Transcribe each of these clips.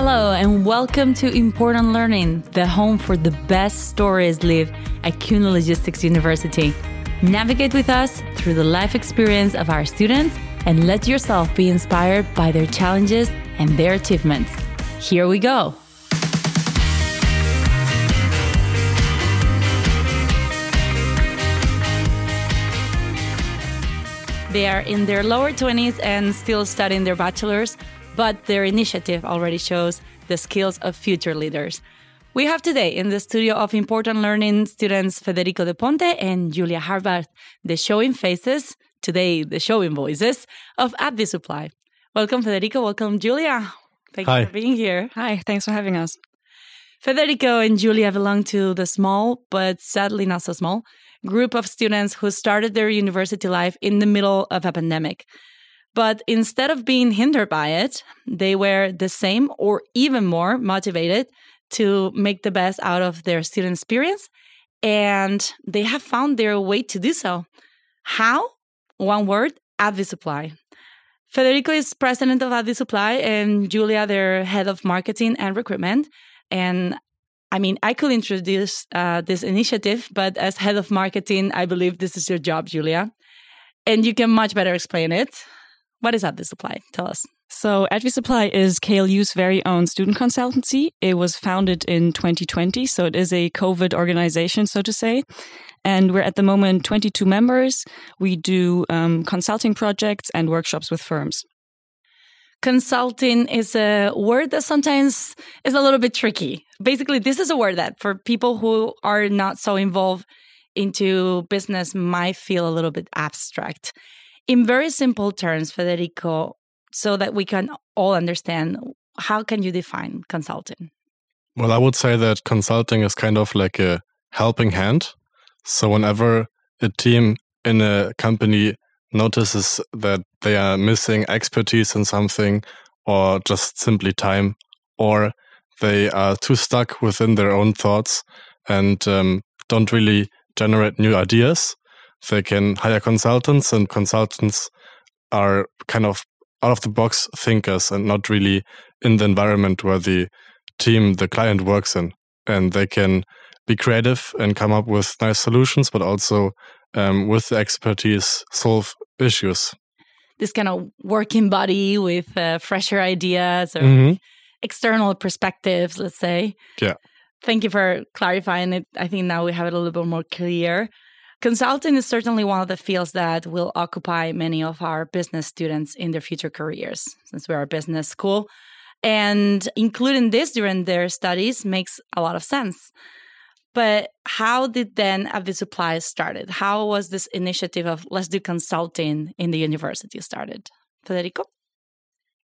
Hello, and welcome to Important Learning, the home for the best stories live at Kühne Logistics University. Navigate with us through the life experience of our students and let yourself be inspired by their challenges and their achievements. Here we go. They are in their lower 20s and still studying their bachelor's, but their initiative already shows the skills of future leaders. We have today in the studio of Important Learning students Federico De Ponte and Julia Harbart, the showing faces, today the showing voices of Advisupply. Welcome, Federico. Welcome, Julia. Thank Hi. you for being here. Hi, thanks for having us. Federico and Julia belong to the small, but sadly not so small, group of students who started their university life in the middle of a pandemic. But instead of being hindered by it, they were the same or even more motivated to make the best out of their student experience. And they have found their way to do so. How? One word Advisupply. Federico is president of Advisupply and Julia, their head of marketing and recruitment. And I mean, I could introduce uh, this initiative, but as head of marketing, I believe this is your job, Julia. And you can much better explain it. What is Advisupply? Tell us. So, Advisupply is KLU's very own student consultancy. It was founded in 2020, so it is a COVID organization, so to say. And we're at the moment 22 members. We do um, consulting projects and workshops with firms. Consulting is a word that sometimes is a little bit tricky. Basically, this is a word that for people who are not so involved into business might feel a little bit abstract. In very simple terms, Federico, so that we can all understand, how can you define consulting? Well, I would say that consulting is kind of like a helping hand. So whenever a team in a company notices that they are missing expertise in something or just simply time or they are too stuck within their own thoughts and um, don't really generate new ideas, they can hire consultants and consultants are kind of out of the box thinkers and not really in the environment where the team, the client works in. And they can be creative and come up with nice solutions, but also um, with the expertise, solve issues. This kind of working body with uh, fresher ideas or Mhm. external perspectives, let's say. Yeah. Thank you for clarifying it. I think now we have it a little bit more clear. Consulting is certainly one of the fields that will occupy many of our business students in their future careers, since we're a business school. And including this during their studies makes a lot of sense. But how did then Advisupply started? How was this initiative of let's do consulting in the university started? Federico?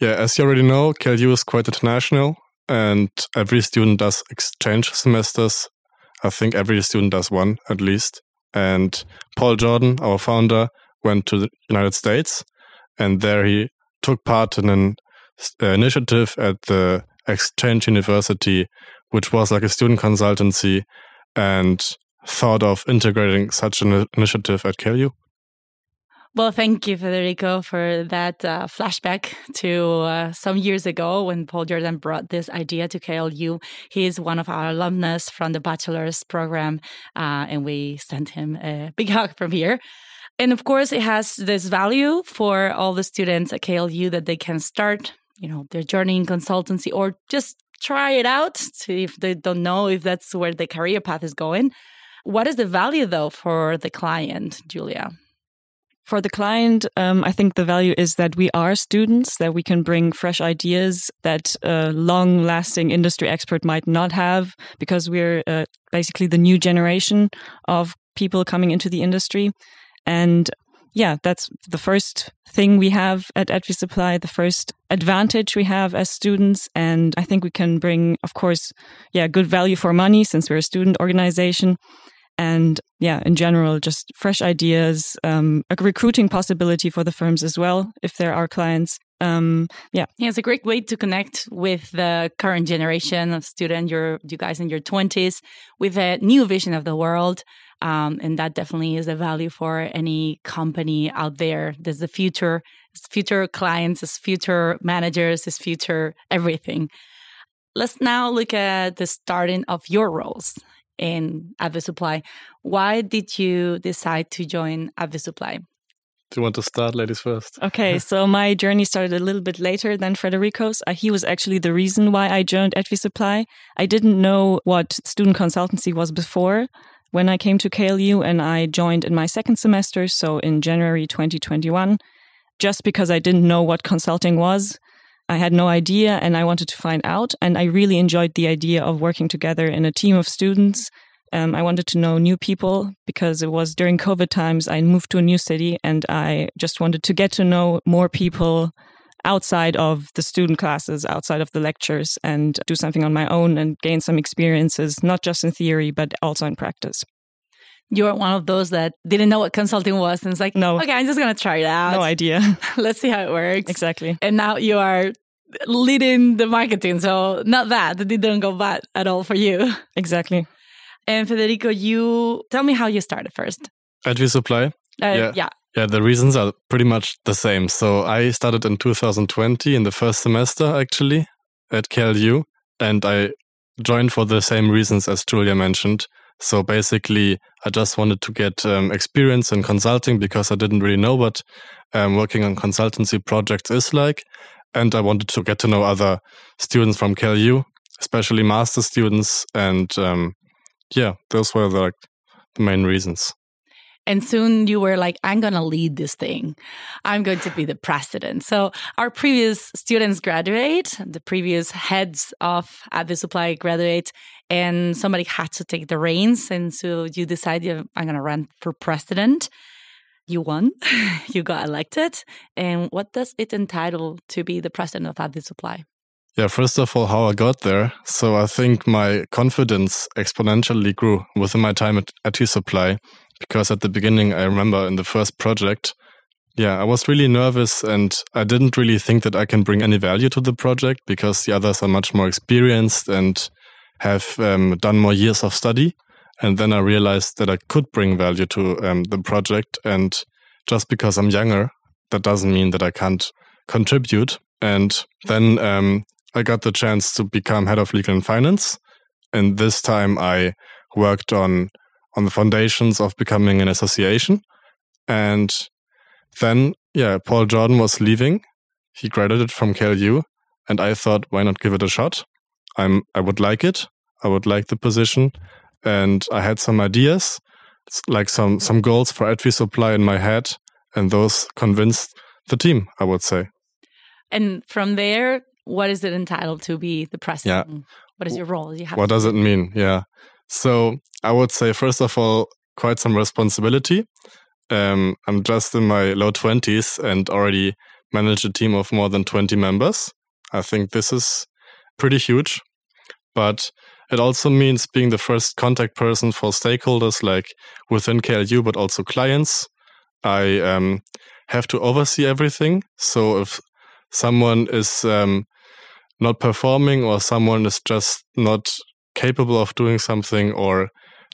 Yeah, as you already know, KLU is quite international and every student does exchange semesters. I think every student does one at least. And Paul Jordan, our founder, went to the United States and there he took part in an uh, initiative at the Exchange University, which was like a student consultancy and thought of integrating such an initiative at KLU. Well, thank you, Federico, for that uh, flashback to uh, some years ago when Paul Jordan brought this idea to KLU. He is one of our alumnus from the bachelor's program, uh, and we sent him a big hug from here. And of course, it has this value for all the students at KLU that they can start, you know, their journey in consultancy or just try it out if they don't know if that's where the career path is going. What is the value though for the client, Julia? For the client, um, I think the value is that we are students, that we can bring fresh ideas that a long lasting industry expert might not have because we're uh, basically the new generation of people coming into the industry. And yeah, that's the first thing we have at Advisupply, the first advantage we have as students. And I think we can bring, of course, yeah, good value for money since we're a student organization and yeah, in general, just fresh ideas, um, a recruiting possibility for the firms as well if there are clients. Um, yeah, Yeah, it's a great way to connect with the current generation of student. You're you guys in your twenties with a new vision of the world, um, and that definitely is a value for any company out there. There's the future, it's future clients, it's future managers, it's future everything. let's now look at the starting of your roles in Advi Supply. Why did you decide to join Advi Supply? Do you want to start, ladies first? Okay, so my journey started a little bit later than Federico's. Uh, he was actually the reason why I joined Advi Supply. I didn't know what student consultancy was before when I came to KLU, and I joined in my second semester, so in January 2021, just because I didn't know what consulting was. I had no idea and I wanted to find out. And I really enjoyed the idea of working together in a team of students um, I wanted to know new people because it was during COVID times. I moved to a new city and I just wanted to get to know more people outside of the student classes, outside of the lectures, and do something on my own and gain some experiences, not just in theory, but also in practice. You're one of those that didn't know what consulting was and it's like, no, okay, I'm just going to try it out. No idea. Let's see how it works. Exactly. And now you are leading the marketing. So, not that. It didn't go bad at all for you. Exactly. And Federico, you tell me how you started first. Advi Supply? Uh, yeah. yeah. Yeah, the reasons are pretty much the same. So I started in 2020 in the first semester, actually, at KLU, and I joined for the same reasons as Julia mentioned. So basically, I just wanted to get um, experience in consulting because I didn't really know what um, working on consultancy projects is like. And I wanted to get to know other students from KLU, especially master students, and um, yeah, those were the, like the main reasons. And soon you were like, I'm going to lead this thing. I'm going to be the president. So our previous students graduate, the previous heads of Advi Supply graduate, and somebody had to take the reins. And so you decided, I'm going to run for president. You won, you got elected. And what does it entitle to be the president of Advi Supply? Yeah, first of all, how I got there. So I think my confidence exponentially grew within my time at, Advi Supply because at the beginning, I remember in the first project, yeah, I was really nervous and I didn't really think that I can bring any value to the project because the others are much more experienced and have um, done more years of study. And then I realized that I could bring value to um, the project. And just because I'm younger, that doesn't mean that I can't contribute. And then um, I got the chance to become head of legal and finance. And this time I worked on on the foundations of becoming an association. And then, yeah, Paul Jordan was leaving. He graduated from KLU, and I thought, why not give it a shot? I'm I would like it. I would like the position, and I had some ideas, like some some goals for Advi Supply in my head, and those convinced the team. I would say. And from there, what is it entitled to be the president? Yeah. What is your role? You what does it mean? Yeah. So I would say, first of all, quite some responsibility. Um, I'm just in my low 20s and already manage a team of more than 20 members. I think this is pretty huge. But it also means being the first contact person for stakeholders like within KLU, but also clients. I um, have to oversee everything. So if someone is um, not performing or someone is just not capable of doing something or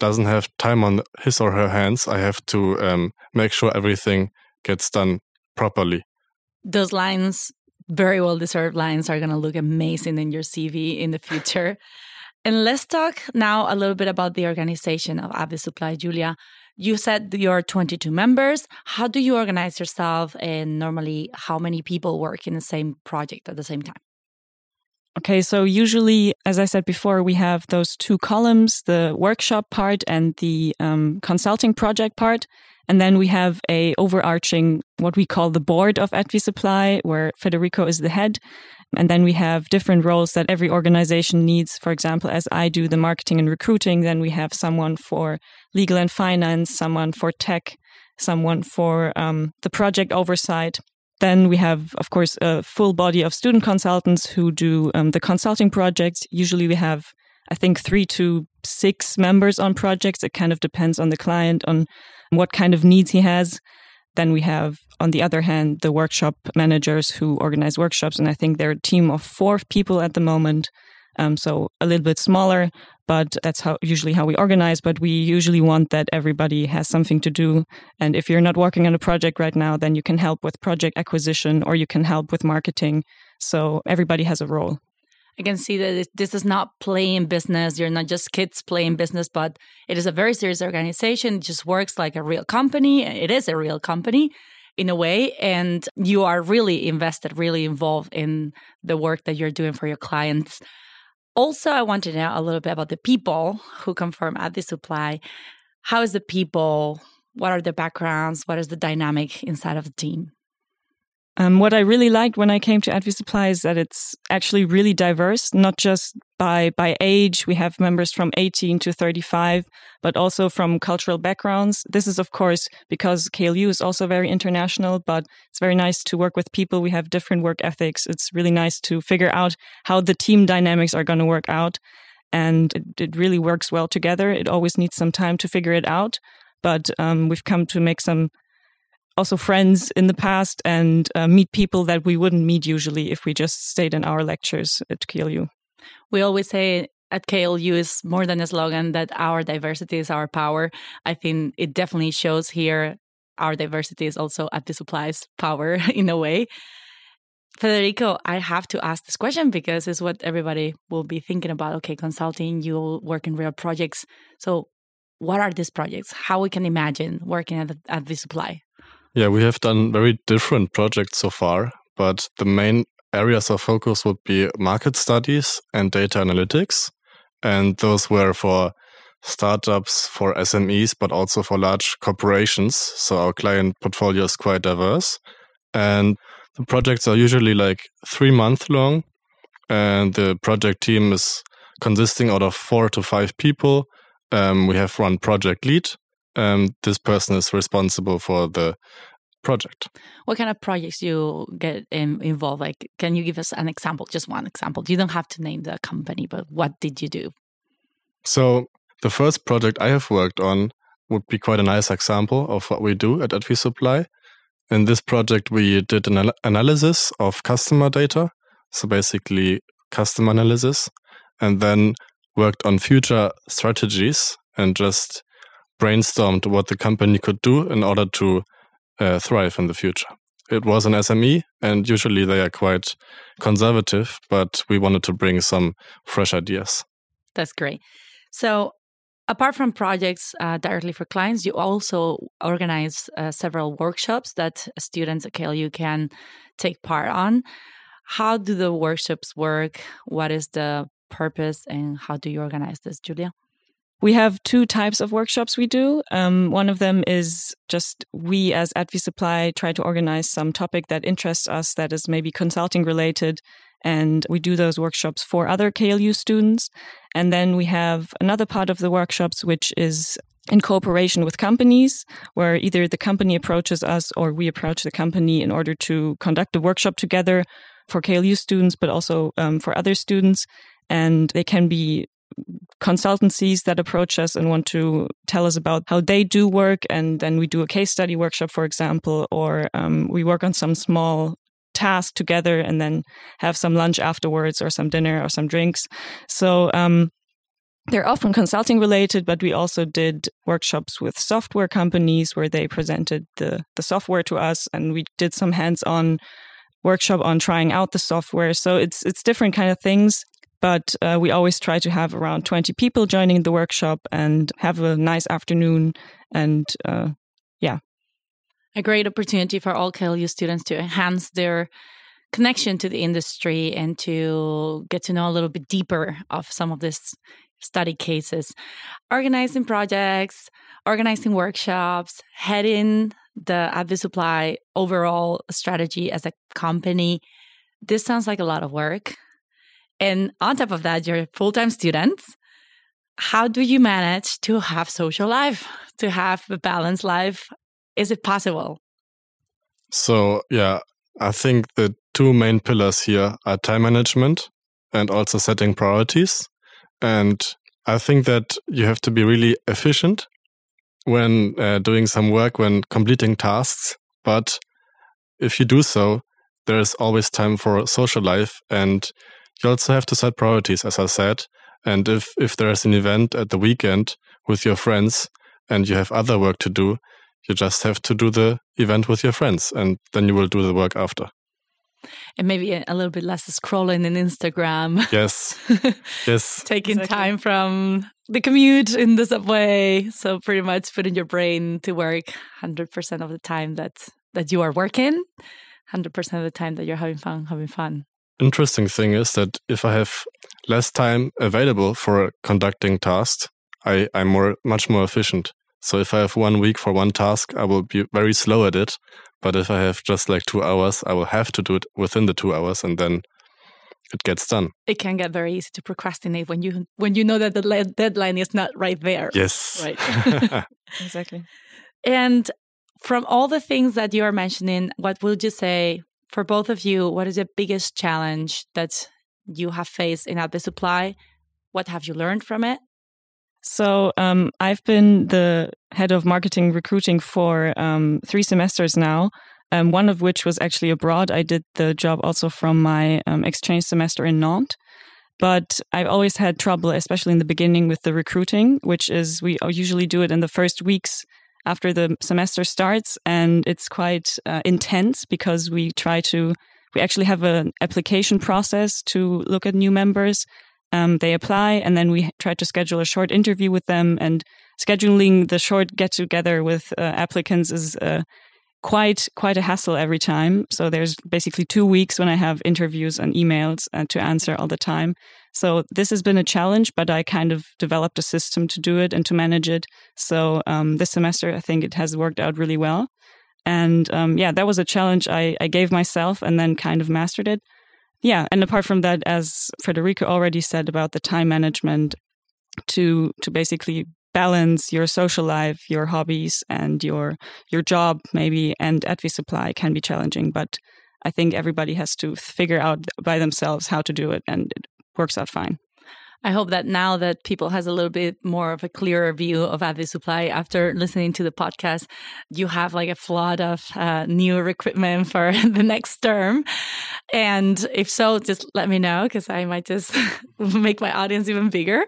doesn't have time on his or her hands, I have to um, make sure everything gets done properly. Those lines, very well deserved lines, are going to look amazing in your CV in the future. and let's talk now a little bit about the organization of Advi Supply, Julia. You said you're 22 members. How do you organize yourself? And normally, how many people work in the same project at the same time? Okay, so usually, as I said before, we have those two columns the workshop part and the um, consulting project part. And then we have a overarching, what we call the board of Advi Supply, where Federico is the head. And then we have different roles that every organization needs. For example, as I do the marketing and recruiting, then we have someone for legal and finance, someone for tech, someone for um, the project oversight. Then we have, of course, a full body of student consultants who do um, the consulting projects. Usually we have, I think, three to six members on projects. It kind of depends on the client, on what kind of needs he has. Then we have, on the other hand, the workshop managers who organize workshops. And I think they're a team of four people at the moment. Um, so a little bit smaller, but that's how usually how we organize. But we usually want that everybody has something to do. And if you're not working on a project right now, then you can help with project acquisition or you can help with marketing. So everybody has a role. I can see that this is not playing business. You're not just kids playing business, but it is a very serious organization. It just works like a real company. It is a real company in a way. And you are really invested, really involved in the work that you're doing for your clients. Also, I want to know a little bit about the people who come from AdviSupply. How is the people? What are the backgrounds? What is the dynamic inside of the team? Um, what I really liked when I came to AdviSupply is that it's actually really diverse, not just by by age. We have members from 18 to 35, but also from cultural backgrounds. This is, of course, because KLU is also very international, but it's very nice to work with people. We have different work ethics. It's really nice to figure out how the team dynamics are going to work out. And it, it, really works well together. It always needs some time to figure it out. But um, we've come to make some also friends in the past and uh, meet people that we wouldn't meet usually if we just stayed in our lectures at KLU. We always say at KLU is more than a slogan that our diversity is our power. I think it definitely shows here our diversity is also AdviSupply's power in a way. Federico, I have to ask this question because it's what everybody will be thinking about. Okay, consulting, you work in real projects. So, what are these projects? How we can imagine working at AdviSupply? Yeah, we have done very different projects so far, but the main areas of focus would be market studies and data analytics. And those were for startups, for SMEs, but also for large corporations. So our client portfolio is quite diverse. And the projects are usually like three months long. And the project team is consisting out of four to five people. Um, we have one project lead um, this person is responsible for the project. What kind of projects you get in, involved? Like, can you give us an example? Just one example. You don't have to name the company, but what did you do? So the first project I have worked on would be quite a nice example of what we do at AdviSupply. In this project, we did an analysis of customer data, so basically customer analysis, and then worked on future strategies and just brainstormed what the company could do in order to uh, thrive in the future. It was an SME, and usually they are quite conservative, but we wanted to bring some fresh ideas. That's great. So, apart from projects uh, directly for clients, you also organize uh, several workshops that students at KLU can take part on. How do the workshops work? What is the purpose, and how do you organize this, Julia? We have two types of workshops we do. Um, one of them is just we as AdviSupply try to organize some topic that interests us that is maybe consulting related. And we do those workshops for other KLU students. And then we have another part of the workshops, which is in cooperation with companies, where either the company approaches us or we approach the company in order to conduct a workshop together for KLU students, but also um, for other students. And they can be consultancies that approach us and want to tell us about how they do work. And then we do a case study workshop, for example, or um, we work on some small task together and then have some lunch afterwards or some dinner or some drinks. So, um, they're often consulting related, but we also did workshops with software companies where they presented the, the software to us and we did some hands-on workshop on trying out the software. So it's it's different kind of things but uh, we always try to have around 20 people joining the workshop and have a nice afternoon and uh, yeah. A great opportunity for all KLU students to enhance their connection to the industry and to get to know a little bit deeper of some of these study cases. Organizing projects organizing workshops heading the AdviSupply overall strategy as a company this sounds like a lot of work and on top of that, you're a full time students. How do you manage to have social life, to have a balanced life? Is it possible? So, yeah, I think the two main pillars here are time management and also setting priorities. And I think that you have to be really efficient when uh, doing some work, when completing tasks. But if you do so, there is always time for social life and you also have to set priorities, as I said. And if, if there is an event at the weekend with your friends and you have other work to do, you just have to do the event with your friends and then you will do the work after. and maybe a, a little bit less scrolling in Instagram. Yes, yes. Taking exactly. time from the commute in the subway. So pretty much putting your brain to work 100% of the time that that you are working, 100% of the time that you're having fun, having fun. Interesting thing is that if I have less time available for conducting tasks, I, I'm more much more efficient. So if I have one week for one task, I will be very slow at it. But if I have just like two hours, I will have to do it within the two hours and then it gets done. It can get very easy to procrastinate when you when you know that the deadline is not right there. Yes. Right. exactly. And from all the things that you are mentioning, what would you say for both of you? What is the biggest challenge that you have faced in Advi Supply? What have you learned from it? So um, I've been the head of marketing recruiting for um, three semesters now. Um, one of which was actually abroad. I did the job also from my um, exchange semester in Nantes. But I've always had trouble, especially in the beginning, with the recruiting, which is we usually do it in the first weeks after the semester starts. And it's quite uh, intense because we try to, we actually have an application process to look at new members um, they apply, and then we try to schedule a short interview with them. And scheduling the short get together with uh, applicants is uh, quite quite a hassle every time. So there's basically two weeks when I have interviews and emails uh, to answer all the time. So this has been a challenge, but I kind of developed a system to do it and to manage it. So um, this semester, I think it has worked out really well. And um, yeah, that was a challenge I, I gave myself and then kind of mastered it. Yeah, and apart from that, as Federico already said about the time management, to to basically balance your social life, your hobbies, and your your job maybe and at Advi Supply can be challenging, but I think everybody has to figure out by themselves how to do it, and it works out fine. I hope that now that people has a little bit more of a clearer view of Advi Supply after listening to the podcast, you have like a flood of uh, new equipment for the next term. And if so, just let me know because I might just make my audience even bigger.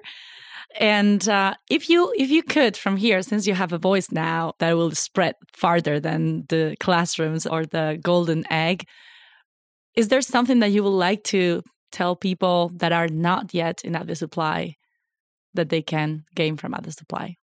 And uh, if you if you could from here, since you have a voice now that will spread farther than the classrooms or the golden egg, is there something that you would like to tell people that are not yet in Advi Supply that they can gain from Advi Supply?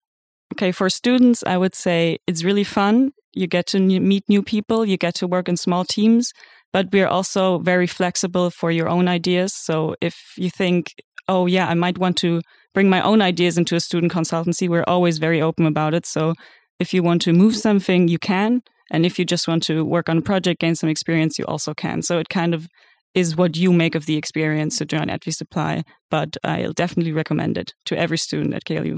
Okay, for students, I would say it's really fun. You get to meet new people, you get to work in small teams, but we're also very flexible for your own ideas. So if you think, oh, yeah, I might want to bring my own ideas into a student consultancy, we're always very open about it. So if you want to move something, you can. And if you just want to work on a project, gain some experience, you also can. So it kind of is what you make of the experience to join Advi Supply, but I'll definitely recommend it to every student at KLU.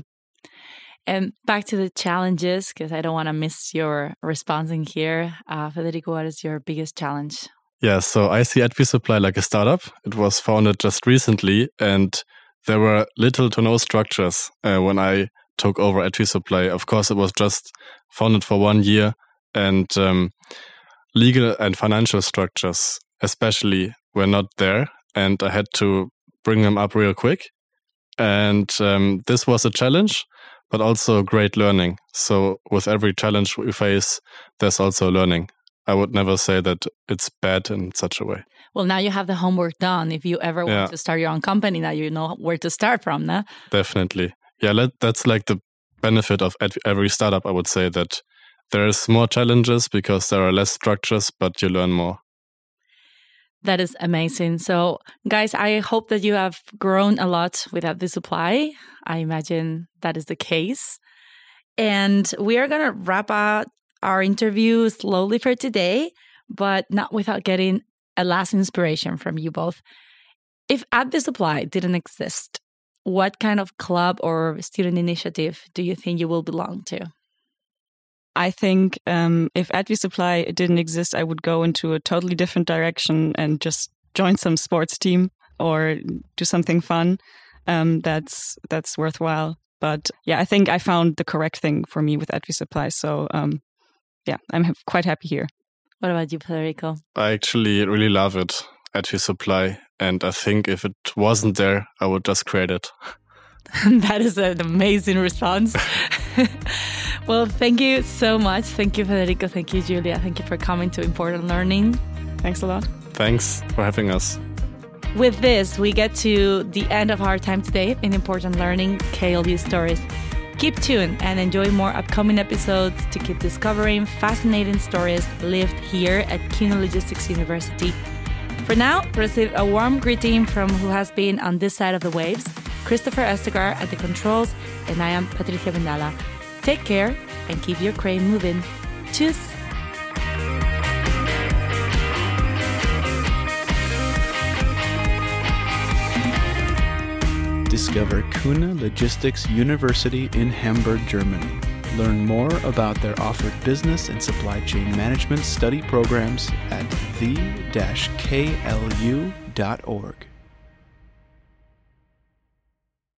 And back to the challenges, because I don't want to miss your responding here. Uh, Federico, what is your biggest challenge? Yeah, so I see Advi Supply like a startup. It was founded just recently, and there were little to no structures uh, when I took over Advi Supply. Of course, it was just founded for one year, and um, legal and financial structures, especially, were not there, and I had to bring them up real quick. And um, this was a challenge, but also great learning. So, with every challenge we face, there's also learning. I would never say that it's bad in such a way. Well, now you have the homework done. If you ever yeah. want to start your own company, now you know where to start from. No? Definitely. Yeah, let, that's like the benefit of every startup. I would say that there's more challenges because there are less structures, but you learn more. That is amazing. So, guys, I hope that you have grown a lot without the Supply. I imagine that is the case. And we are going to wrap up our interview slowly for today, but not without getting a last inspiration from you both. If Advi Supply didn't exist, what kind of club or student initiative do you think you will belong to? I think um, if Advi Supply didn't exist, I would go into a totally different direction and just join some sports team or do something fun um, that's that's worthwhile. But yeah, I think I found the correct thing for me with Advi Supply. So um, yeah, I'm quite happy here. What about you, Federico? I actually really love it, Advi Supply, and I think if it wasn't there, I would just create it. that is an amazing response. well, thank you so much. Thank you, Federico. Thank you, Julia. Thank you for coming to Important Learning. Thanks a lot. Thanks for having us. With this, we get to the end of our time today in Important Learning KLU Stories. Keep tuned and enjoy more upcoming episodes to keep discovering fascinating stories lived here at Kühne Logistics University. For now, receive a warm greeting from who has been on this side of the waves, Christopher Estegar at the controls, and I am Patricia Vendala. Take care and keep your crane moving. Tschüss! Discover Kühne Logistics University in Hamburg, Germany. Learn more about their offered business and supply chain management study programs at the-klu.org.